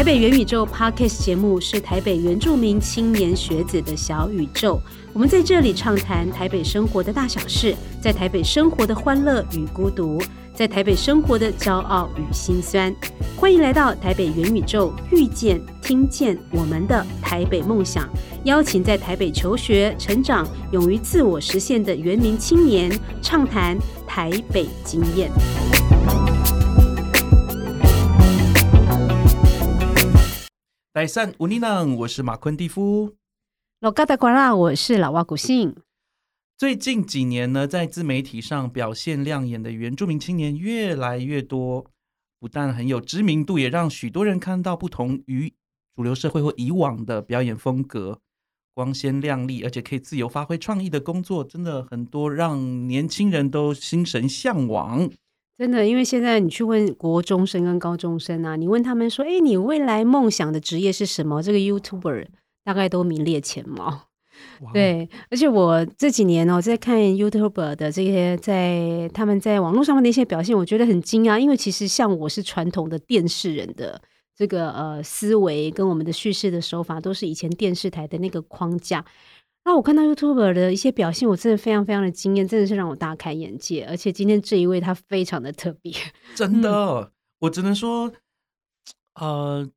台北元宇宙 Podcast 节目是台北原住民青年学子的小宇宙。我们在这里畅谈台北生活的大小事，在台北生活的欢乐与孤独，在台北生活的骄傲与心酸。欢迎来到台北元宇宙，遇见、听见我们的台北梦想。邀请在台北求学、成长、勇于自我实现的原民青年，畅谈台北经验。代善乌尼囊，我是马昆蒂夫。老嘎达瓜拉，我是老蛙古信。最近几年呢，在自媒体上表现亮眼的原住民青年越来越多，不但很有知名度，也让许多人看到不同于主流社会或以往的表演风格，光鲜亮丽，而且可以自由发挥创意的工作，真的很多让年轻人都心神向往。真的，因为现在你去问国中生跟高中生啊，你问他们说：“哎，你未来梦想的职业是什么？”这个 YouTuber 大概都名列前茅。对，而且我这几年哦，在看 YouTuber 的这些在他们在网络上面的一些表现，我觉得很惊讶。因为其实像我是传统的电视人的这个呃思维跟我们的叙事的手法，都是以前电视台的那个框架。那我看到 YouTube 的一些表现，我真的非常非常的惊艳，真的是让我大开眼界。而且今天这一位他非常的特别，真的，我只能说，呃，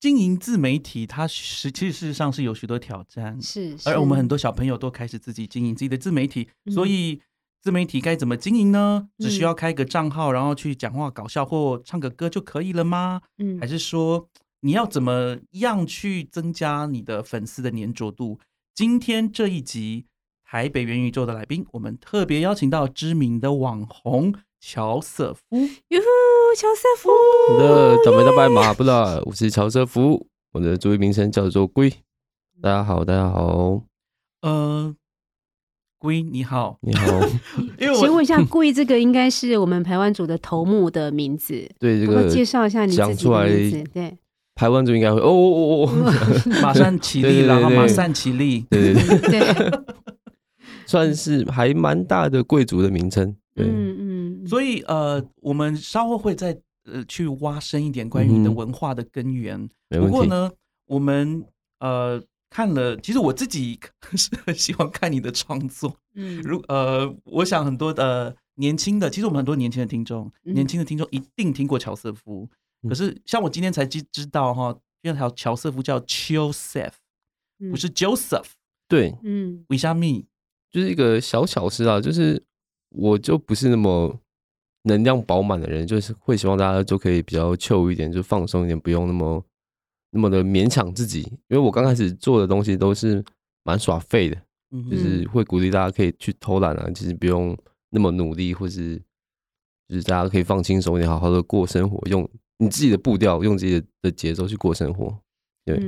经营自媒体，它实其实事实上是有许多挑战，是。而我们很多小朋友都开始自己经营自己的自媒体，所以自媒体该怎么经营呢？只需要开个账号，然后去讲话搞笑或唱个歌就可以了吗？嗯，还是说你要怎么样去增加你的粉丝的粘着度？今天这一集台北元宇宙的来宾，我们特别邀请到知名的网红乔瑟夫。哟，乔瑟夫，我的倒霉大白马不啦，我是乔瑟夫，我的注意名称叫做龟。大家好，大家好。呃，龟你好，你好。因为先问一下，龟这个应该是我们台湾组的头目的名字。对，这个介绍一下你自己的名字。对。台湾就应该会哦哦哦哦，马上起立，然后马上起立，对对对，算是还蛮大的贵族的名称。对。嗯嗯，所以呃，我们稍后会再呃去挖深一点关于你的文化的根源。不过呢，我们呃看了，其实我自己是很喜欢看你的创作。嗯，如呃，我想很多的年轻的，其实我们很多年轻的听众，年轻的听众一定听过乔瑟夫。可是，像我今天才知知道哈，因为乔乔瑟夫叫 Joseph，不是 Joseph。对，嗯，维虾米就是一个小巧思啊，就是我就不是那么能量饱满的人，就是会希望大家都可以比较 chill 一点，就放松一点，不用那么那么的勉强自己。因为我刚开始做的东西都是蛮耍废的，就是会鼓励大家可以去偷懒啊，其实不用那么努力，或是就是大家可以放轻松一点，好好的过生活，用。你自己的步调，用自己的节奏去过生活。对，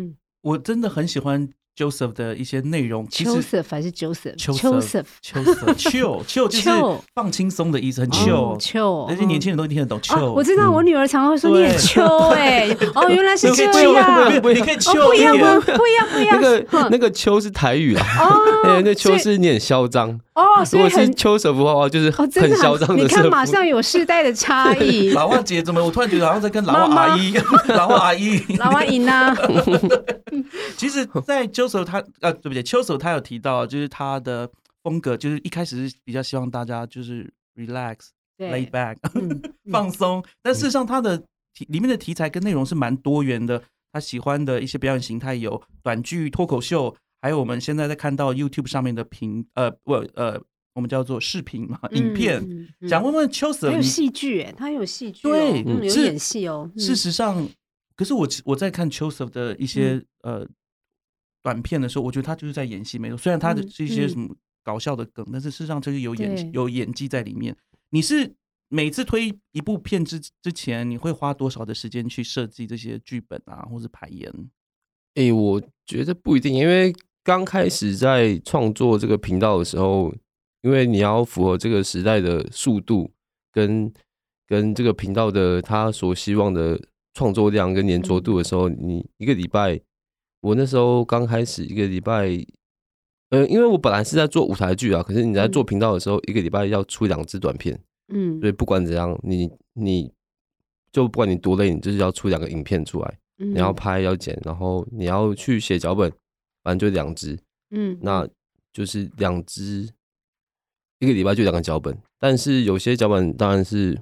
我真的很喜欢。Joseph 的一些内容，Joseph 还是 Joseph？Joseph，Chill，Chill，Chill 就是放轻松的意思，很 Chill，Chill，那些年轻人都听得懂。Chill，我知道，我女儿常常会说你很 Chill，哎，哦，原来是这样，你可以 Chill 不一样，不一样，不一样。那个那个秋是台语啊，哦，那秋是你很嚣张哦，所以是秋舍夫的话就是很嚣张的。你看，马上有世代的差异。老花姐怎么？我突然觉得好像在跟老花 阿姨，老花阿姨，老花姨呢？其实，在 Joseph 他呃，对不对？Joseph 他有提到，就是他的风格，就是一开始是比较希望大家就是 relax、lay back、放松。但事实上，他的题里面的题材跟内容是蛮多元的。他喜欢的一些表演形态有短剧、脱口秀，还有我们现在在看到 YouTube 上面的评呃，不呃，我们叫做视频嘛，影片。想问问 Joseph，有戏剧，哎，他有戏剧，对，有演戏哦。事实上。可是我我在看 Joseph 的一些呃短片的时候，我觉得他就是在演戏，没错。虽然他的是一些什么搞笑的梗，但是事实上就是有演有演技在里面。你是每次推一部片之之前，你会花多少的时间去设计这些剧本啊，或是排演？哎，我觉得不一定，因为刚开始在创作这个频道的时候，因为你要符合这个时代的速度，跟跟这个频道的他所希望的。创作量跟粘着度的时候，你一个礼拜，我那时候刚开始一个礼拜，呃，因为我本来是在做舞台剧啊，可是你在做频道的时候，一个礼拜要出两支短片，嗯，所以不管怎样，你你就不管你多累，你就是要出两个影片出来，你要拍要剪，然后你要去写脚本，反正就两只，嗯，那就是两只，一个礼拜就两个脚本。但是有些脚本当然是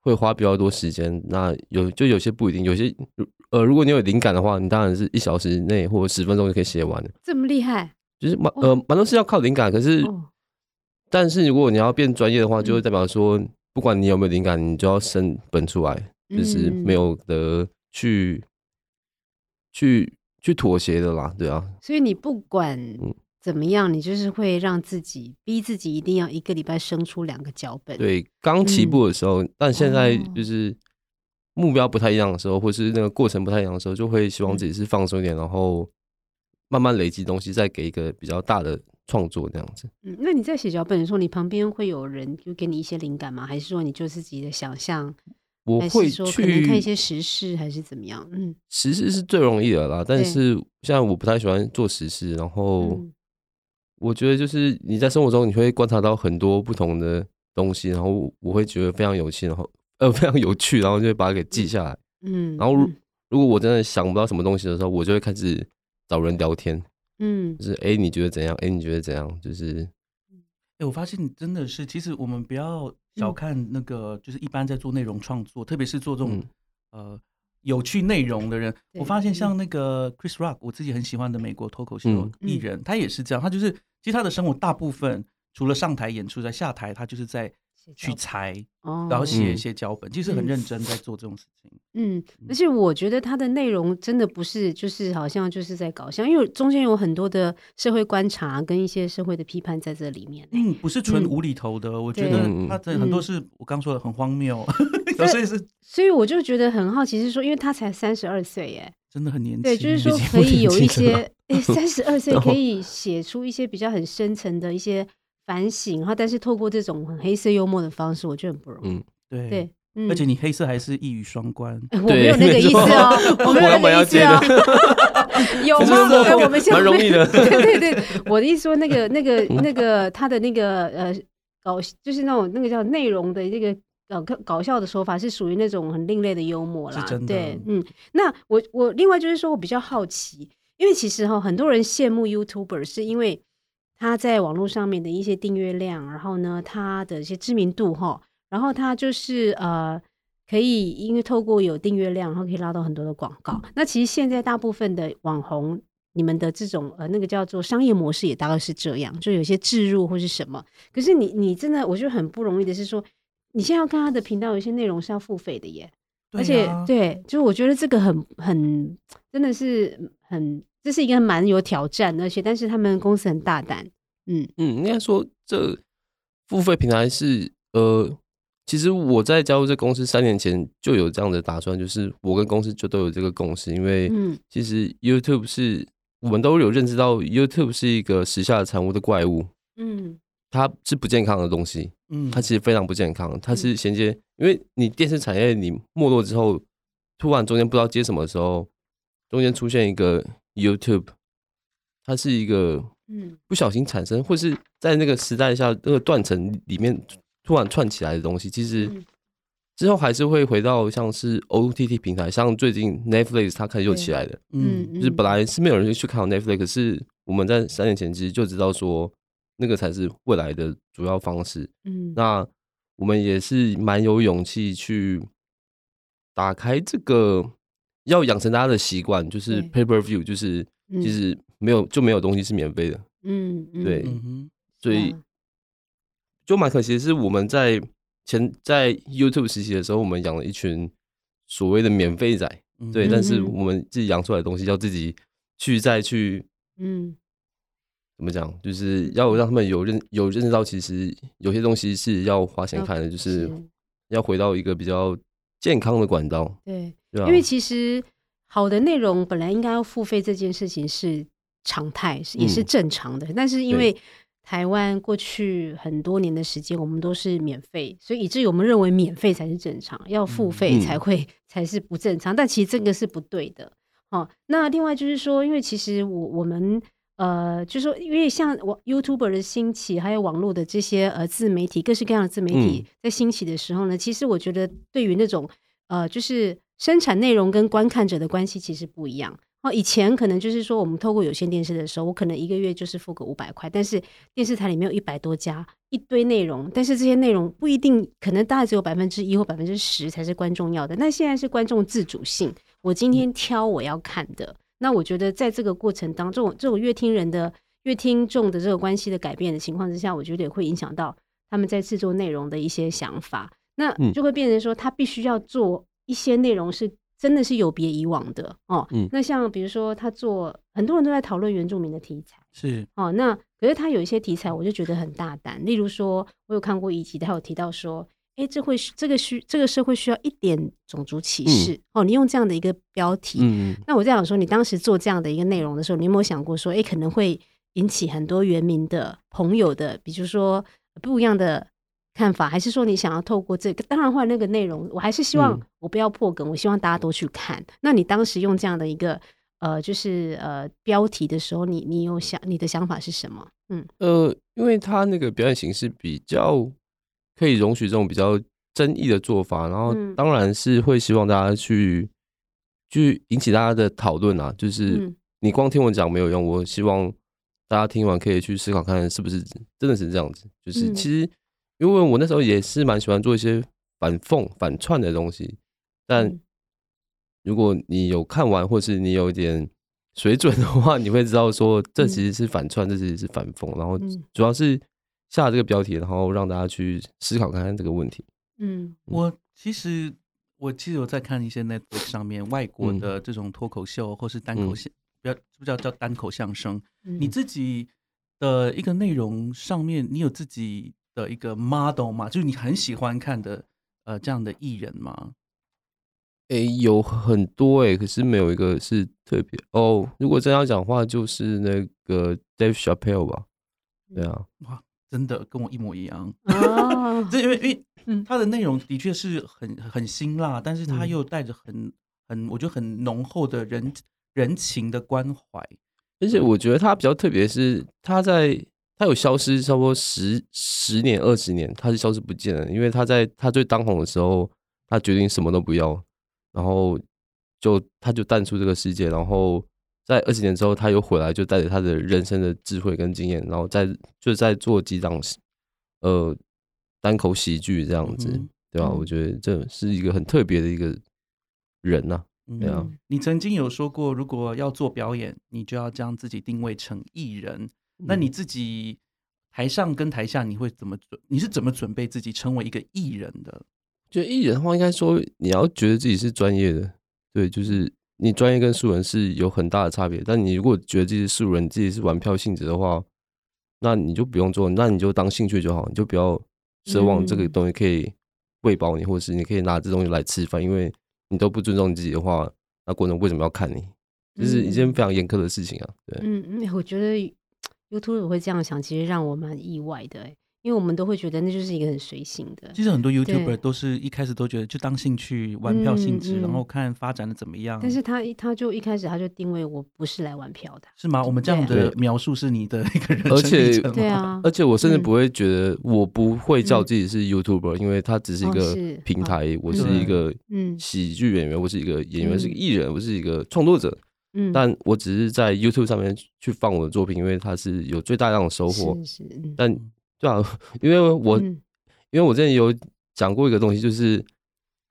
会花比较多时间，那有就有些不一定，有些呃，如果你有灵感的话，你当然是一小时内或者十分钟就可以写完了。这么厉害？就是蛮呃蛮多是要靠灵感，可是，但是如果你要变专业的话，就会代表说，不管你有没有灵感，你就要生本出来，就是没有的去去去妥协的啦，对啊。所以你不管怎么样，你就是会让自己逼自己一定要一个礼拜生出两个脚本。对，刚起步的时候，但现在就是目标不太一样的时候，或是那个过程不太一样的时候，就会希望自己是放松一点，然后。慢慢累积东西，再给一个比较大的创作这样子。嗯，那你在写脚本的时候，你旁边会有人就给你一些灵感吗？还是说你就自己的想象？我会去看一些时事，还是怎么样？嗯，时事是最容易的啦。但是现在我不太喜欢做时事，然后我觉得就是你在生活中你会观察到很多不同的东西，然后我会觉得非常有趣，然后呃非常有趣，然后就会把它给记下来。嗯，然后如果我真的想不到什么东西的时候，我就会开始。找人聊天，嗯，就是哎，你觉得怎样？哎，你觉得怎样？就是，哎，我发现你真的是，其实我们不要小看那个，就是一般在做内容创作，特别是做这种呃有趣内容的人。我发现像那个 Chris Rock，我自己很喜欢的美国脱口秀艺人，他也是这样。他就是其实他的生活大部分除了上台演出，在下台他就是在。去猜，然后写一些脚本，其实很认真在做这种事情。嗯，而且我觉得它的内容真的不是，就是好像就是在搞笑，因为中间有很多的社会观察跟一些社会的批判在这里面。嗯，不是纯无厘头的，我觉得他的很多是我刚说的很荒谬，所以是，所以我就觉得很好奇，是说，因为他才三十二岁，耶，真的很年轻。对，就是说可以有一些，三十二岁 可以写出一些比较很深层的一些。反省，然后但是透过这种很黑色幽默的方式，我觉得很不容易。嗯，对对，而且你黑色还是一语双关。我没有那个意思哦，我没有 那个意思哦。有吗？我们蛮容易的。对对对，我的意思说那个那个那个他的那个呃搞就是那种那个叫内容的这个搞搞笑的说法，是属于那种很另类的幽默啦。对，嗯。那我我另外就是说我比较好奇，因为其实哈很多人羡慕 YouTuber 是因为。他在网络上面的一些订阅量，然后呢，他的一些知名度哈，然后他就是呃，可以因为透过有订阅量，然后可以拉到很多的广告。那其实现在大部分的网红，你们的这种呃那个叫做商业模式也大概是这样，就有些置入或是什么。可是你你真的我觉得很不容易的是说，你现在要看他的频道，有些内容是要付费的耶，而且对，就我觉得这个很很真的是很。这是一个蛮有挑战，而且但是他们公司很大胆，嗯。嗯，应该说这付费平台是呃，其实我在加入这公司三年前就有这样的打算，就是我跟公司就都有这个共识，因为嗯，其实 YouTube 是我们都有认知到 YouTube 是一个时下产物的怪物，嗯，它是不健康的东西，嗯，它其实非常不健康，它是衔接，因为你电视产业你没落之后，突然中间不知道接什么的时候，中间出现一个。YouTube，它是一个嗯。不小心产生，或是在那个时代下那个断层里面突然串起来的东西，其实之后还是会回到像是 OTT 平台，像最近 Netflix 它开始又起来的，嗯，就是本来是没有人去看 Netflix，可是我们在三年前其实就知道说那个才是未来的主要方式，嗯，那我们也是蛮有勇气去打开这个。要养成大家的习惯，就是 pay per view，就是其实没有就没有东西是免费的。嗯，对，所以就蛮可惜的是，我们在前在 YouTube 实习的时候，我们养了一群所谓的免费仔，对，但是我们自己养出来的东西要自己去再去，嗯，怎么讲，就是要让他们有认有认识到，其实有些东西是要花钱看的，就是要回到一个比较健康的管道。对。因为其实好的内容本来应该要付费，这件事情是常态，也是正常的。但是因为台湾过去很多年的时间，我们都是免费，所以以至于我们认为免费才是正常，要付费才会才是不正常。但其实这个是不对的。哦，那另外就是说，因为其实我我们呃，就是说，因为像我 YouTuber 的兴起，还有网络的这些呃自媒体，各式各样的自媒体在兴起的时候呢，其实我觉得对于那种呃，就是生产内容跟观看者的关系其实不一样。哦，以前可能就是说，我们透过有线电视的时候，我可能一个月就是付个五百块，但是电视台里面有一百多家，一堆内容，但是这些内容不一定，可能大概只有百分之一或百分之十才是观众要的。那现在是观众自主性，我今天挑我要看的。那我觉得在这个过程当中，这种乐听人的、乐听众的这个关系的改变的情况之下，我觉得也会影响到他们在制作内容的一些想法。那就会变成说，他必须要做一些内容是。真的是有别以往的哦。嗯，那像比如说他做，很多人都在讨论原住民的题材，是哦。那可是他有一些题材，我就觉得很大胆。例如说，我有看过一集，他有提到说，哎，这会这个需这个社会需要一点种族歧视哦。你用这样的一个标题，嗯那我在想说，你当时做这样的一个内容的时候，你有没有想过说，哎，可能会引起很多原民的朋友的，比如说不一样的。看法，还是说你想要透过这个？当然，话那个内容，我还是希望我不要破梗，我希望大家都去看。那你当时用这样的一个呃，就是呃标题的时候，你你有想你的想法是什么？嗯，呃，因为他那个表演形式比较可以容许这种比较争议的做法，然后当然是会希望大家去去引起大家的讨论啊。就是你光听我讲没有用，我希望大家听完可以去思考看是不是真的是这样子。就是其实。因为我那时候也是蛮喜欢做一些反讽、反串的东西，但如果你有看完，或是你有一点水准的话，你会知道说这其实是反串，这其实是反讽。然后主要是下这个标题，然后让大家去思考看看这个问题。嗯，我其实我其实有在看一些 Netflix 上面外国的这种脱口秀，或是单口相，不要不叫叫单口相声。你自己的一个内容上面，你有自己。的一个 model 吗，就是你很喜欢看的呃这样的艺人吗？哎，有很多哎，可是没有一个是特别哦。如果真要讲话，就是那个 Dave Chappelle 吧？对啊，哇，真的跟我一模一样 哦。这因为因为他的内容的确是很很辛辣，但是他又带着很很我觉得很浓厚的人人情的关怀。而且我觉得他比较特别是他在。他有消失差不多十十年二十年，他是消失不见了，因为他在他最当红的时候，他决定什么都不要，然后就他就淡出这个世界，然后在二十年之后他又回来，就带着他的人生的智慧跟经验，然后再就在做几档呃单口喜剧这样子，对吧？我觉得这是一个很特别的一个人呐，对啊。你曾经有说过，如果要做表演，你就要将自己定位成艺人。那你自己台上跟台下你会怎么准？你是怎么准备自己成为一个艺人的？就艺人的话，应该说你要觉得自己是专业的，对，就是你专业跟素人是有很大的差别。但你如果觉得自己是素人，自己是玩票性质的话，那你就不用做，那你就当兴趣就好，你就不要奢望这个东西可以喂饱你，或者是你可以拿这东西来吃饭，因为你都不尊重你自己的话，那观众为什么要看你？这是一件非常严苛的事情啊。对，嗯嗯，我觉得。YouTube 会这样想，其实让我蛮意外的，因为我们都会觉得那就是一个很随性的。其实很多 YouTuber 都是一开始都觉得就当兴趣玩票性质，然后看发展的怎么样。但是他他就一开始他就定位我不是来玩票的，是吗？我们这样的描述是你的一个人而且对啊，而且我甚至不会觉得我不会叫自己是 YouTuber，因为他只是一个平台，我是一个嗯喜剧演员，我是一个演员，是个艺人，我是一个创作者。嗯但我只是在 YouTube 上面去放我的作品，因为它是有最大量的收获。是是。但对啊，因为我因为我之前有讲过一个东西，就是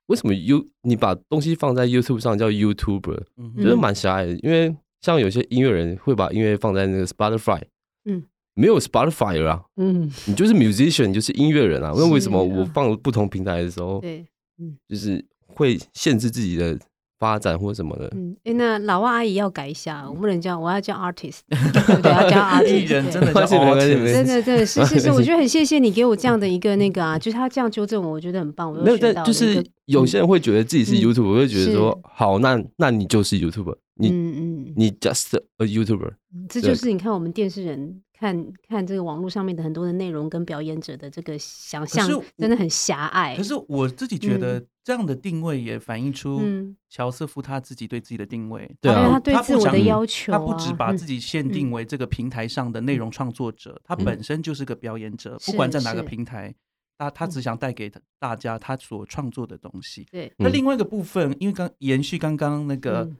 为什么 You 你把东西放在 YouTube 上叫 YouTuber，觉得蛮狭隘的。因为像有些音乐人会把音乐放在那个 Spotify，嗯，没有 Spotify 啊，嗯，你就是 musician，你就是音乐人啊。那为什么我放不同平台的时候，对，嗯，就是会限制自己的。发展或什么的，嗯，哎，那老外阿姨要改一下，我不能叫，我要叫 artist，对，要叫 artist，真的真的真的真的是是是，我觉得很谢谢你给我这样的一个那个啊，就是他这样纠正我，我觉得很棒。我没有，但就是有些人会觉得自己是 YouTube，我会觉得说，好，那那你就是 YouTube，你嗯嗯，你 just a YouTuber，这就是你看我们电视人。看看这个网络上面的很多的内容跟表演者的这个想象，真的很狭隘。可是我自己觉得这样的定位也反映出乔瑟夫他自己对自己的定位，对啊，他对自我的要求，他不只把自己限定为这个平台上的内容创作者，他本身就是个表演者，不管在哪个平台，他他只想带给大家他所创作的东西。对，那另外一个部分，因为刚延续刚刚那个，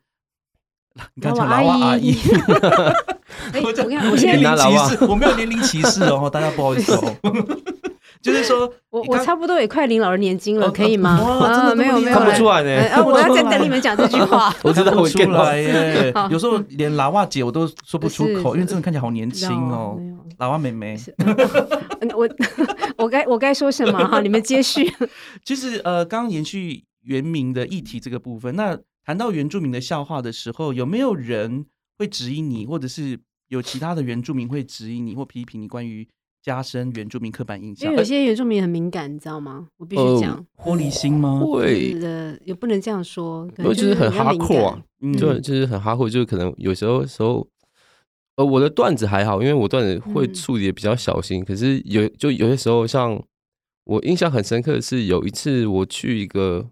你刚才老阿姨，我讲我年龄歧视，我没有年龄歧视哦，大家不好意思哦。就是说，我我差不多也快领老人年金了，可以吗？啊，没有没有看不出来呢。啊，我要再等你们讲这句话。我知道不出来耶，有时候连老袜姐我都说不出口，因为真的看起来好年轻哦。老袜妹妹，我我该我该说什么哈？你们接续。其实呃，刚刚延续原名的议题这个部分，那谈到原住民的笑话的时候，有没有人会质疑你，或者是有其他的原住民会质疑你或批评你关于？加深原住民刻板印象，因为有些原住民很敏感，你知道吗？我必须讲玻璃心吗？会的，也不能这样说，因为就是很哈阔啊，就就是很哈阔，就是可能有时候时候，呃，我的段子还好，因为我段子会处理的比较小心。可是有就有些时候，像我印象很深刻的是，有一次我去一个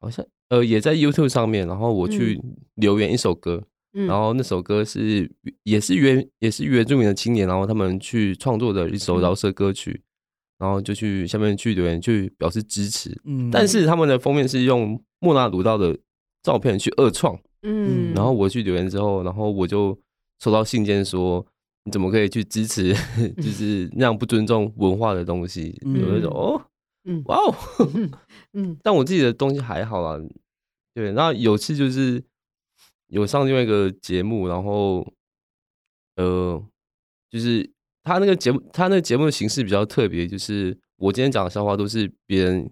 好像呃也在 YouTube 上面，然后我去留言一首歌。然后那首歌是也是原也是原住民的青年，然后他们去创作的一首饶舌歌曲，然后就去下面去留言去表示支持。嗯，但是他们的封面是用莫纳鲁道的照片去二创。嗯，然后我去留言之后，然后我就收到信件说，你怎么可以去支持就是那样不尊重文化的东西？有那种哦，嗯，哇哦，嗯，但我自己的东西还好啦。对，那有次就是。有上另外一个节目，然后，呃，就是他那个节目，他那个节目的形式比较特别，就是我今天讲的笑话都是别人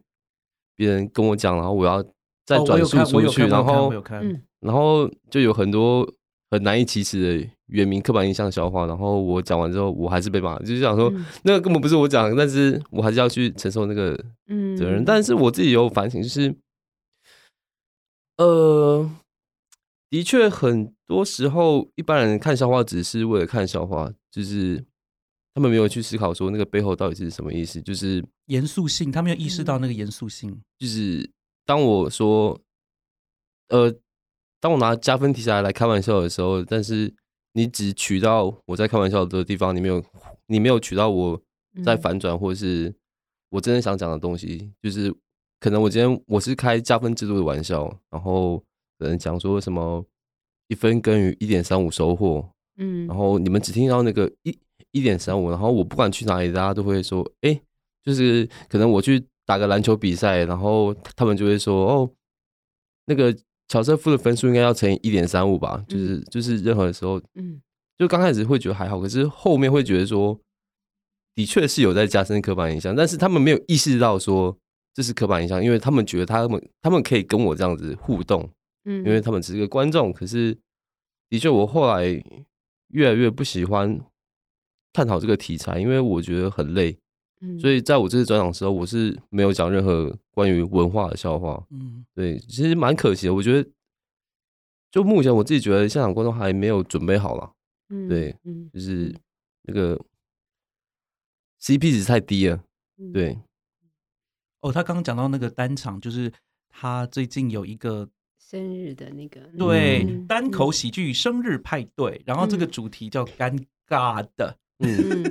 别人跟我讲，然后我要再转述出去，然后，然后就有很多很难以启齿的原名刻板印象笑话，然后我讲完之后，我还是被骂，就是想说 那个根本不是我讲，但是我还是要去承受那个责任。但是我自己有反省，就是，呃。的确，很多时候一般人看笑话只是为了看笑话，就是他们没有去思考说那个背后到底是什么意思，就是严肃性，他没有意识到那个严肃性。就是当我说，呃，当我拿加分题材来开玩笑的时候，但是你只取到我在开玩笑的地方，你没有，你没有取到我在反转，或者是我真的想讲的东西，就是可能我今天我是开加分制度的玩笑，然后。有人讲说什么一分耕耘一点三五收获，嗯，然后你们只听到那个一一点三五，然后我不管去哪里，大家都会说，哎，就是可能我去打个篮球比赛，然后他们就会说，哦，那个乔瑟夫的分数应该要乘以一点三五吧，就是就是任何时候，嗯，就刚开始会觉得还好，可是后面会觉得说，的确是有在加深刻板印象，但是他们没有意识到说这是刻板印象，因为他们觉得他们他们可以跟我这样子互动。因为他们只是个观众，可是的确，我后来越来越不喜欢探讨这个题材，因为我觉得很累。嗯，所以在我这次转场时候，我是没有讲任何关于文化的笑话。嗯，对，其实蛮可惜的。我觉得，就目前我自己觉得现场观众还没有准备好了。嗯，对，嗯，就是那个 CP 值太低了。对。哦，他刚刚讲到那个单场，就是他最近有一个。生日的那个对单口喜剧生日派对，然后这个主题叫尴尬的，嗯，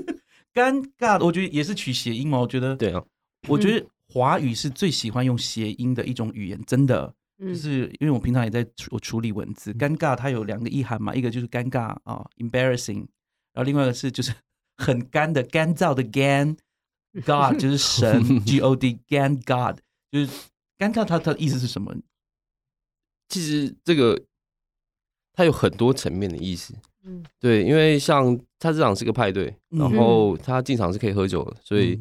尴尬的，我觉得也是取谐音嘛。我觉得对啊，我觉得华语是最喜欢用谐音的一种语言，真的，就是因为我平常也在我处理文字，尴尬它有两个意涵嘛，一个就是尴尬啊，embarrassing，然后另外一个是就是 很干的干燥的干，God 就是神，G O D 干 God 就是尴尬，它它的意思是什么？其实这个它有很多层面的意思，嗯，对，因为像他这场是个派对，然后他进场是可以喝酒的，所以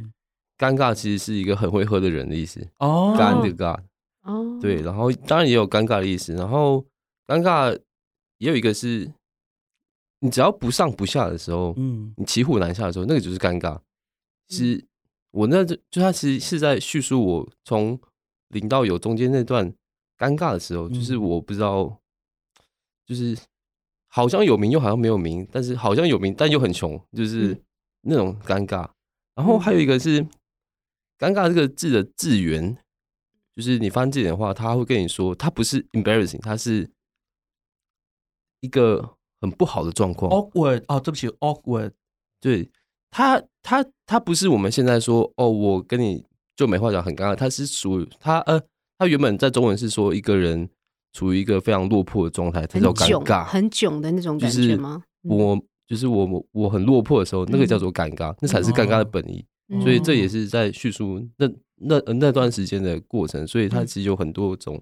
尴尬其实是一个很会喝的人的意思哦，尴的尬。哦，对，然后当然也有尴尬的意思，然后尴尬也有一个是，你只要不上不下的时候，嗯，你骑虎难下的时候，那个就是尴尬。是我那就就他其实是在叙述我从零到有中间那段。尴尬的时候，就是我不知道，就是好像有名又好像没有名，但是好像有名但又很穷，就是那种尴尬。然后还有一个是尴尬这个字的字源，就是你翻这点的话，他会跟你说，它不是 embarrassing，它是一个很不好的状况。awkward 哦，对不起，awkward。对，他他他不是我们现在说哦，我跟你就没话讲，很尴尬。他是属于他呃，他原本在中文是说一个人处于一个非常落魄的状态，他叫尴尬，很囧的那种感觉吗？我就是我我很落魄的时候，那个叫做尴尬，那才是尴尬的本意。所以这也是在叙述那那那段时间的过程，所以它其实有很多种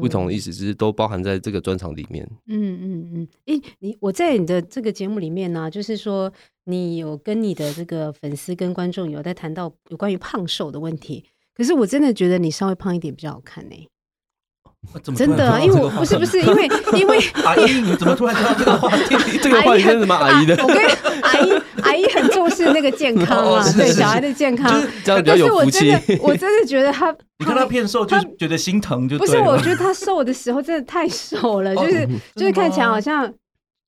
不同的意思，只是都包含在这个专场里面。嗯嗯嗯，诶，你我在你的这个节目里面呢，就是说你有跟你的这个粉丝跟观众有在谈到有关于胖瘦的问题，可是我真的觉得你稍微胖一点比较好看呢。真的啊，因为我不是不是因为因为 阿姨，你怎么突然聊到这个话题？这个话题是什么？阿姨的，我跟阿姨阿姨很重视那个健康啊，对小孩的健康，这样比较有福气。我真的觉得他，你看他变瘦就觉得心疼，就不是？我觉得他瘦的时候真的太瘦了，就是就是看起来好像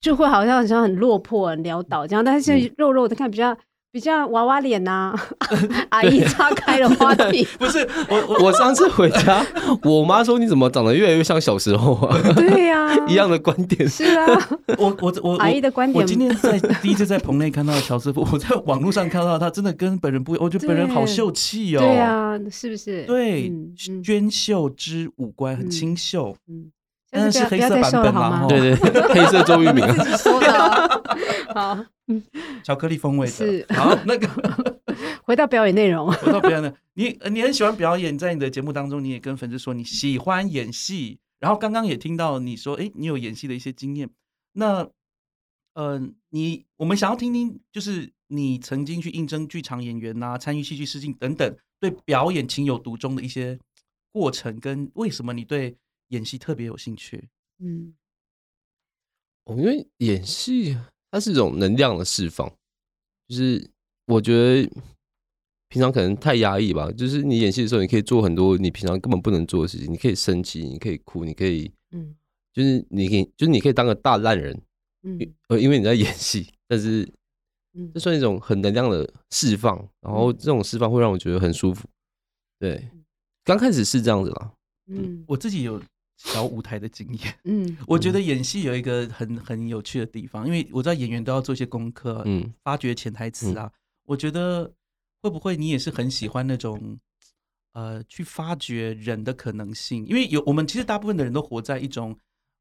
就会好像好像很落魄、很潦倒这样，但是现在肉肉的看比较。比较娃娃脸呐，阿姨岔开了话题。不是我，我上次回家，我妈说你怎么长得越来越像小时候啊？对呀，一样的观点。是啊，我我我阿姨的观点。我今天在第一次在棚内看到乔师傅，我在网络上看到他，真的跟本人不一样。我觉得本人好秀气哦。对啊，是不是？对，娟秀之五官很清秀。嗯。但是黑色版本嘛，对对，黑色周渝民。好，巧克力风味的。是，好，那个 回到表演内容。回到表演内容，你你很喜欢表演，在你的节目当中，你也跟粉丝说你喜欢演戏。然后刚刚也听到你说，哎，你有演戏的一些经验。那，嗯，你我们想要听听，就是你曾经去应征剧场演员呐，参与戏剧试镜等等，对表演情有独钟的一些过程，跟为什么你对。演戏特别有兴趣，嗯，哦，因为演戏它是一种能量的释放，就是我觉得平常可能太压抑吧，就是你演戏的时候，你可以做很多你平常根本不能做的事情，你可以生气，你可以哭，你可以，嗯，就是你可以，就是你可以当个大烂人，嗯，呃，因为你在演戏，但是，嗯，这算一种很能量的释放，然后这种释放会让我觉得很舒服，对，刚开始是这样子啦，嗯，我自己有。小舞台的经验，嗯，我觉得演戏有一个很很有趣的地方，因为我知道演员都要做一些功课，嗯，发掘潜台词啊。我觉得会不会你也是很喜欢那种，呃，去发掘人的可能性？因为有我们其实大部分的人都活在一种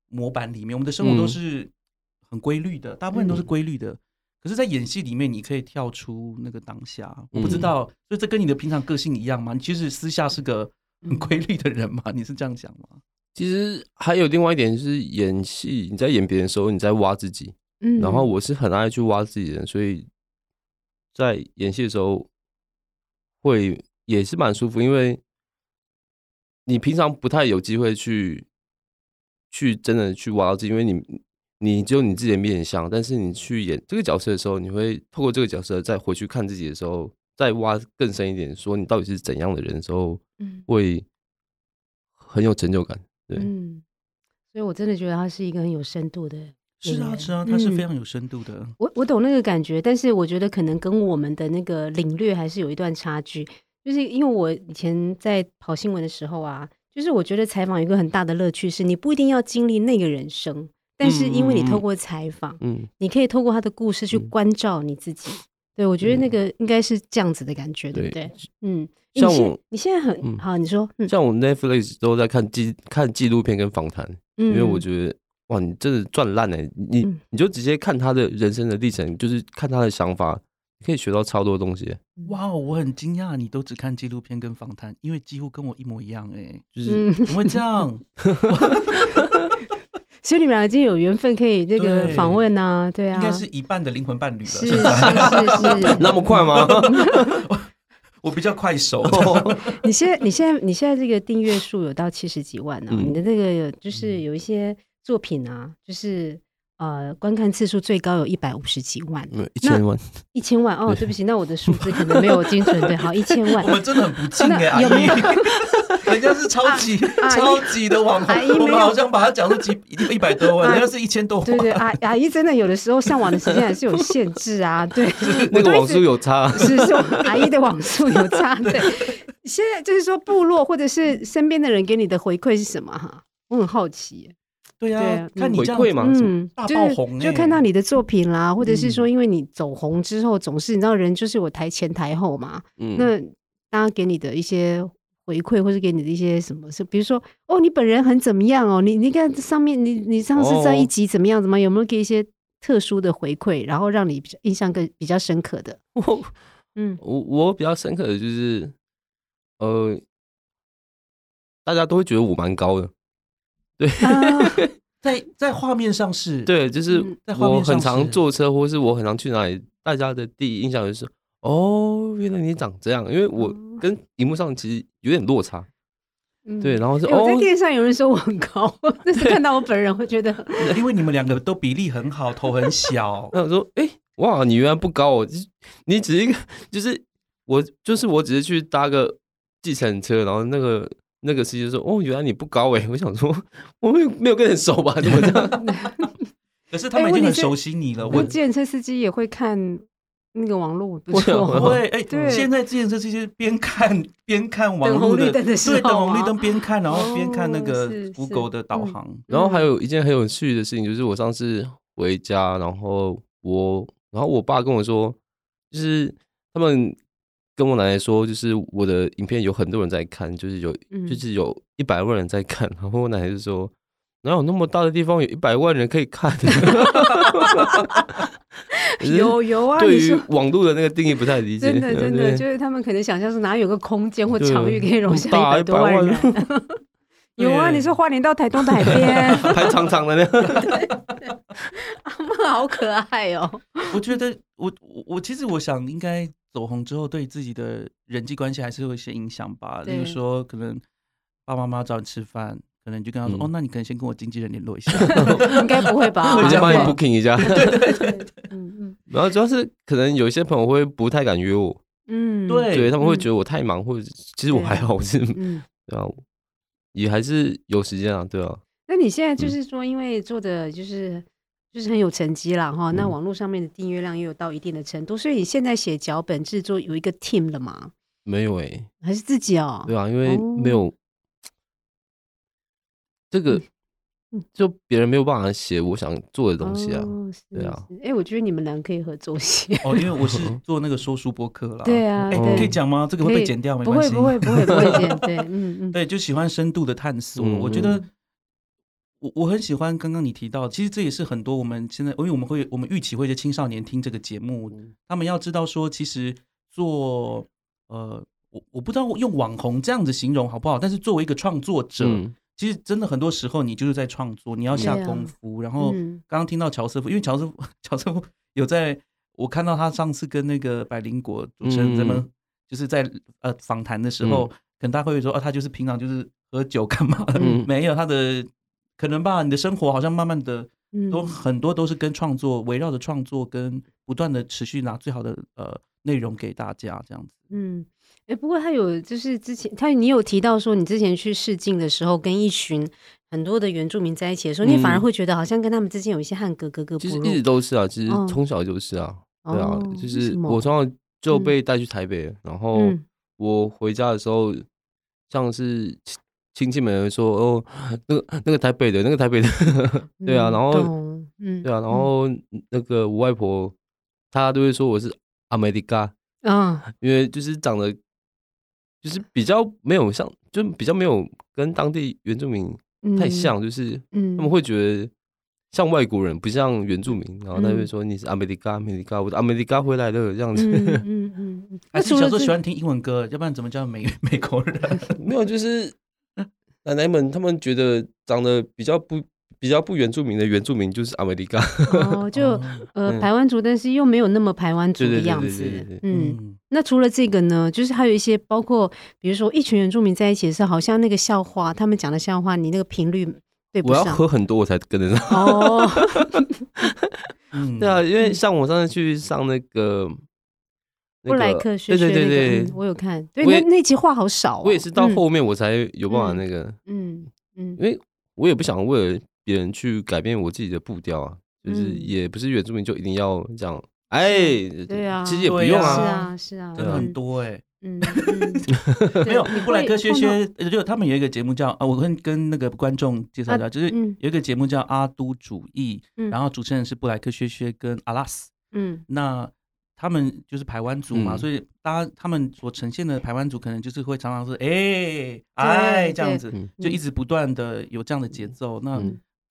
模板里面，我们的生活都是很规律的，大部分都是规律的。可是，在演戏里面，你可以跳出那个当下。我不知道，所以这跟你的平常个性一样吗？你其实私下是个很规律的人吗？你是这样讲吗？其实还有另外一点是演戏，你在演别人的时候，你在挖自己。嗯，然后我是很爱去挖自己的人，所以在演戏的时候会也是蛮舒服，因为你平常不太有机会去去真的去挖到自己，因为你你只有你自己的面相，但是你去演这个角色的时候，你会透过这个角色再回去看自己的时候，再挖更深一点，说你到底是怎样的人的时候，嗯，会很有成就感。嗯，所以我真的觉得他是一个很有深度的。是啊，是啊，他是非常有深度的。我我懂那个感觉，但是我觉得可能跟我们的那个领略还是有一段差距。就是因为我以前在跑新闻的时候啊，就是我觉得采访一个很大的乐趣是，你不一定要经历那个人生，但是因为你透过采访，嗯，你可以透过他的故事去关照你自己。对，我觉得那个应该是这样子的感觉，对不对？嗯。像我，你现在很好，你说，像我 Netflix 都在看纪看纪录片跟访谈，因为我觉得哇，你真的赚烂了，你你就直接看他的人生的历程，就是看他的想法，可以学到超多东西。哇，我很惊讶，你都只看纪录片跟访谈，因为几乎跟我一模一样哎，就是怎么会这样？所以你们俩已经有缘分可以这个访问啊？对啊，应该是一半的灵魂伴侣了，是是是，那么快吗？我比较快手。你现在，你现在，你现在这个订阅数有到七十几万呢。你的那个，就是有一些作品啊，就是呃，观看次数最高有一百五十几万，一千万，一千万。哦，对不起，那我的数字可能没有精准。对，好，一千万。我们真的很不敬哎，有没有？人家是超级超级的网红，我们好像把它讲出几一百多万，人家是一千多万。对对，阿阿姨真的有的时候上网的时间还是有限制啊。对，那个网速有差。是说阿姨的网速有差。对，现在就是说部落或者是身边的人给你的回馈是什么哈？我很好奇。对呀，看你回馈嘛，嗯，大爆红，就看到你的作品啦，或者是说因为你走红之后，总是你知道人就是我台前台后嘛，嗯，那。大家给你的一些回馈，或是给你的一些什么，是比如说哦，你本人很怎么样哦？你你看上面你你上次在一集怎么样？怎么有没有给一些特殊的回馈，然后让你印象更比较深刻的？我 嗯，我我比较深刻的就是，呃，大家都会觉得我蛮高的，对，在在画面上是，对，就是我很常坐车，或是我很常去哪里，大家的第一印象就是。哦，原来你长这样，因为我跟荧幕上其实有点落差，对，然后是我在电视上有人说我很高，但是看到我本人会觉得，因为你们两个都比例很好，头很小。那我说，哎，哇，你原来不高哦，你只是一个，就是我，就是我只是去搭个计程车，然后那个那个司机说，哦，原来你不高哎，我想说，我没有没有跟人熟吧，怎么这样？可是他们已经很熟悉你了，我计程车司机也会看。那个网络不错，会哎，现在自行车司机边看边看网络的，对，等红绿灯边看，然后边看那个 Google 的导航。然后还有一件很有趣的事情，就是我上次回家，然后我，然后我爸跟我说，就是他们跟我奶奶说，就是我的影片有很多人在看，就是有，就是有一百万人在看。然后我奶奶就说。哪有那么大的地方有一百万人可以看？有有啊！对于网络的那个定义不太理解。真的 真的，就是他们可能想象是哪有个空间或场域可以容下一百多万人。有啊，你说花莲到台东的海边，还长长的呢。阿妈好可爱哦！我觉得我我我其实我想，应该走红之后，对自己的人际关系还是有一些影响吧。例如说，可能爸爸妈妈找你吃饭。可能你就跟他说哦，那你可能先跟我经纪人联络一下，应该不会吧？我先帮你 booking 一下。对对对，嗯嗯。然后主要是可能有一些朋友会不太敢约我，嗯，对，对他们会觉得我太忙，或者其实我还好，是，嗯，对啊，也还是有时间啊，对啊。那你现在就是说，因为做的就是就是很有成绩了哈，那网络上面的订阅量也有到一定的程度，所以你现在写脚本制作有一个 team 了吗？没有哎，还是自己哦？对啊，因为没有。这个就别人没有办法写我想做的东西啊，对啊。哎，我觉得你们俩可以合作写哦，因为我是 做那个说书播客啦。对啊，哎，可以讲吗？这个会被剪掉？没关系，不会，不会，不会，不会剪。对，嗯嗯，对，就喜欢深度的探索。我觉得我我很喜欢刚刚你提到，其实这也是很多我们现在，因为我们会我们预期会的青少年听这个节目，他们要知道说，其实做呃，我我不知道用网红这样子形容好不好，但是作为一个创作者。其实真的很多时候，你就是在创作，你要下功夫。然后刚刚听到乔瑟夫，因为乔师傅 乔师傅有在，我看到他上次跟那个百灵果主持人他们就是在呃访谈的时候，可能他会说，啊，他就是平常就是喝酒干嘛的？没有他的可能吧？你的生活好像慢慢的都很多都是跟创作围绕着创作，跟不断的持续拿最好的呃内容给大家这样子。嗯。哎，不过他有就是之前他你有提到说，你之前去试镜的时候，跟一群很多的原住民在一起的时候，你反而会觉得好像跟他们之间有一些汉格格格不入。其实一直都是啊，其实从小就是啊，对啊，就是我从小就被带去台北，然后我回家的时候，像是亲戚们说哦，那个那个台北的那个台北的，对啊，然后嗯，对啊，然后那个我外婆她都会说我是阿美迪嘎啊，因为就是长得。就是比较没有像，就比较没有跟当地原住民太像，就是他们会觉得像外国人，不像原住民，然后他会说你是阿美利加，阿美利加，我阿美利加回来的这样子。嗯嗯嗯。还是小时候喜欢听英文歌，要不然怎么叫美 美国人？没有，就是 奶奶们他们觉得长得比较不。比较不原住民的原住民就是阿美利加哦，就呃排湾族，但是又没有那么排湾族的样子。嗯，那除了这个呢，就是还有一些包括，比如说一群原住民在一起的时候，好像那个笑话，他们讲的笑话，你那个频率对不上。我要喝很多我才跟得上。哦，对 啊，因为像我上次去上那个布莱克学学对。对，我有看，对那那集话好少。我也是到后面我才有办法那个，嗯嗯，因为我也不想为了。别人去改变我自己的步调啊，就是也不是原住民就一定要这样，哎，对啊，其实也不用啊，是啊，是啊，真的很多哎，嗯，没有布莱克薛薛，就他们有一个节目叫啊，我跟跟那个观众介绍一下，就是有一个节目叫阿都主义，然后主持人是布莱克薛薛跟阿拉斯，嗯，那他们就是排湾族嘛，所以大家他们所呈现的排湾族，可能就是会常常是哎哎这样子，就一直不断的有这样的节奏。那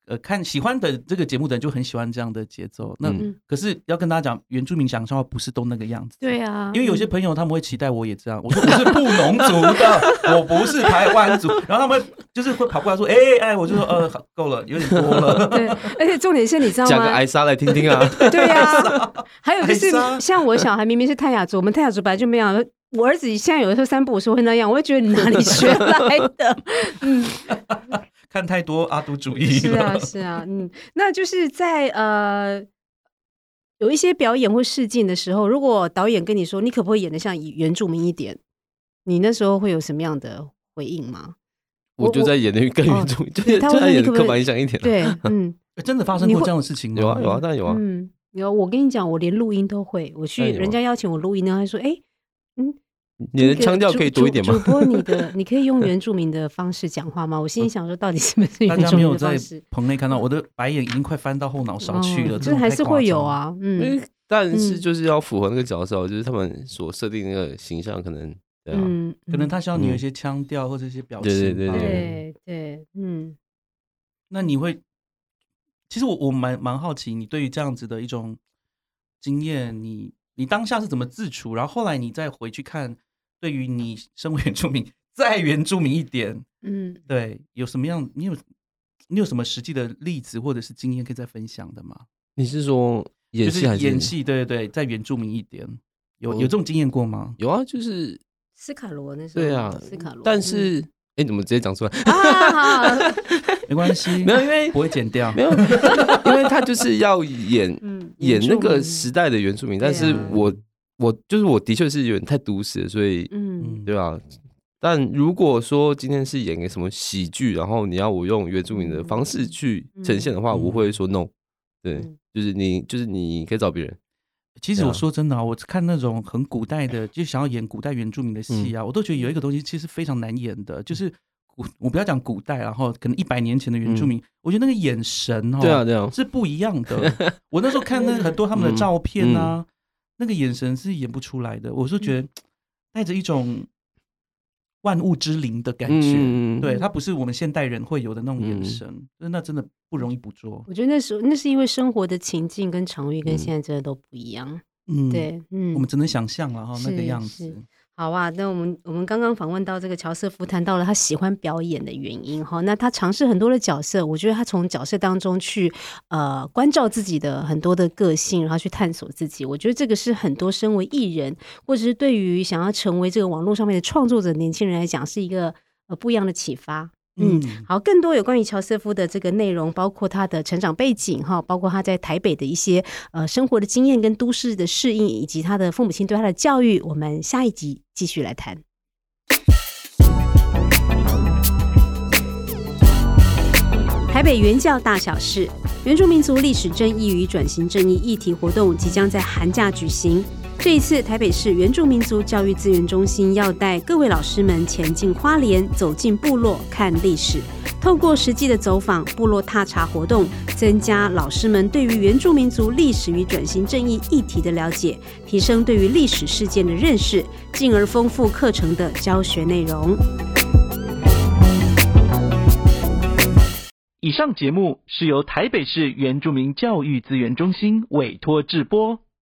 呃，看喜欢的这个节目的人就很喜欢这样的节奏。那可是要跟大家讲，原住民讲笑话不是都那个样子。对啊，因为有些朋友他们会期待我也这样。我说我是布农族的，我不是台湾族。然后他们就是会跑过来说：“哎哎，我就说呃，够了，有点多了。”对，而且重点是你知道吗？讲个艾莎来听听啊。对呀，还有就是像我小孩明明是泰雅族，我们泰雅族本来就没有。我儿子现在有的时候三步说会那样，我会觉得你哪里学来的？嗯。看太多阿都主义是啊是啊，嗯，那就是在呃有一些表演或试镜的时候，如果导演跟你说你可不可以演的像原住民一点，你那时候会有什么样的回应吗？我就在演的更原住民，就他演刻板印象一点。对，嗯，真的发生过这样的事情有啊有啊，当然有啊，嗯，有。我跟你讲，我连录音都会，我去人家邀请我录音呢，他说，哎，嗯。你的腔调可以多一点吗？主播，你的 你可以用原住民的方式讲话吗？我心里想说，到底是不是原住民的方式？棚内看到我的白眼已经快翻到后脑勺去了，这还是会有啊。嗯，但是就是要符合那个角色，就是他们所设定那个形象，可能对啊，可能他需要你有一些腔调或者一些表情。对对对对对，嗯。那你会，其实我我蛮蛮好奇，你对于这样子的一种经验，你你当下是怎么自处？然后后来你再回去看。对于你身为原住民，再原住民一点，嗯，对，有什么样？你有你有什么实际的例子或者是经验可以再分享的吗？你是说演戏还是演戏？对对对，再原住民一点，有有这种经验过吗？有啊，就是斯卡罗那时候，对啊，斯卡罗。但是，哎，怎么直接讲出来？没关系，没有，因为不会剪掉，没有，因为他就是要演演那个时代的原住民，但是我。我就是我的确是有点太毒死了，所以嗯，对吧？但如果说今天是演个什么喜剧，然后你要我用原住民的方式去呈现的话，我会说 no。对，就是你，就是你可以找别人。其实我说真的啊，我看那种很古代的，就想要演古代原住民的戏啊，我都觉得有一个东西其实非常难演的，就是古我不要讲古代，然后可能一百年前的原住民，我觉得那个眼神哦，对啊，对啊，是不一样的。我那时候看那 很多他们的照片啊。那个眼神是演不出来的，我是觉得带着一种万物之灵的感觉，对他不是我们现代人会有的那种眼神，那真的不容易捕捉。我觉得那时候那是因为生活的情境跟场域跟现在真的都不一样，嗯，对，嗯，我们只能想象了哈那个样子。好啊，那我们我们刚刚访问到这个乔瑟夫，谈到了他喜欢表演的原因哈。那他尝试很多的角色，我觉得他从角色当中去呃关照自己的很多的个性，然后去探索自己。我觉得这个是很多身为艺人，或者是对于想要成为这个网络上面的创作者年轻人来讲，是一个呃不一样的启发。嗯，好，更多有关于乔瑟夫的这个内容，包括他的成长背景哈，包括他在台北的一些呃生活的经验跟都市的适应，以及他的父母亲对他的教育，我们下一集继续来谈。台北原教大小事，原住民族历史正义与转型正义议题活动即将在寒假举行。这一次，台北市原住民族教育资源中心要带各位老师们前进花莲，走进部落看历史，透过实际的走访、部落踏查活动，增加老师们对于原住民族历史与转型正义议题的了解，提升对于历史事件的认识，进而丰富课程的教学内容。以上节目是由台北市原住民教育资源中心委托制播。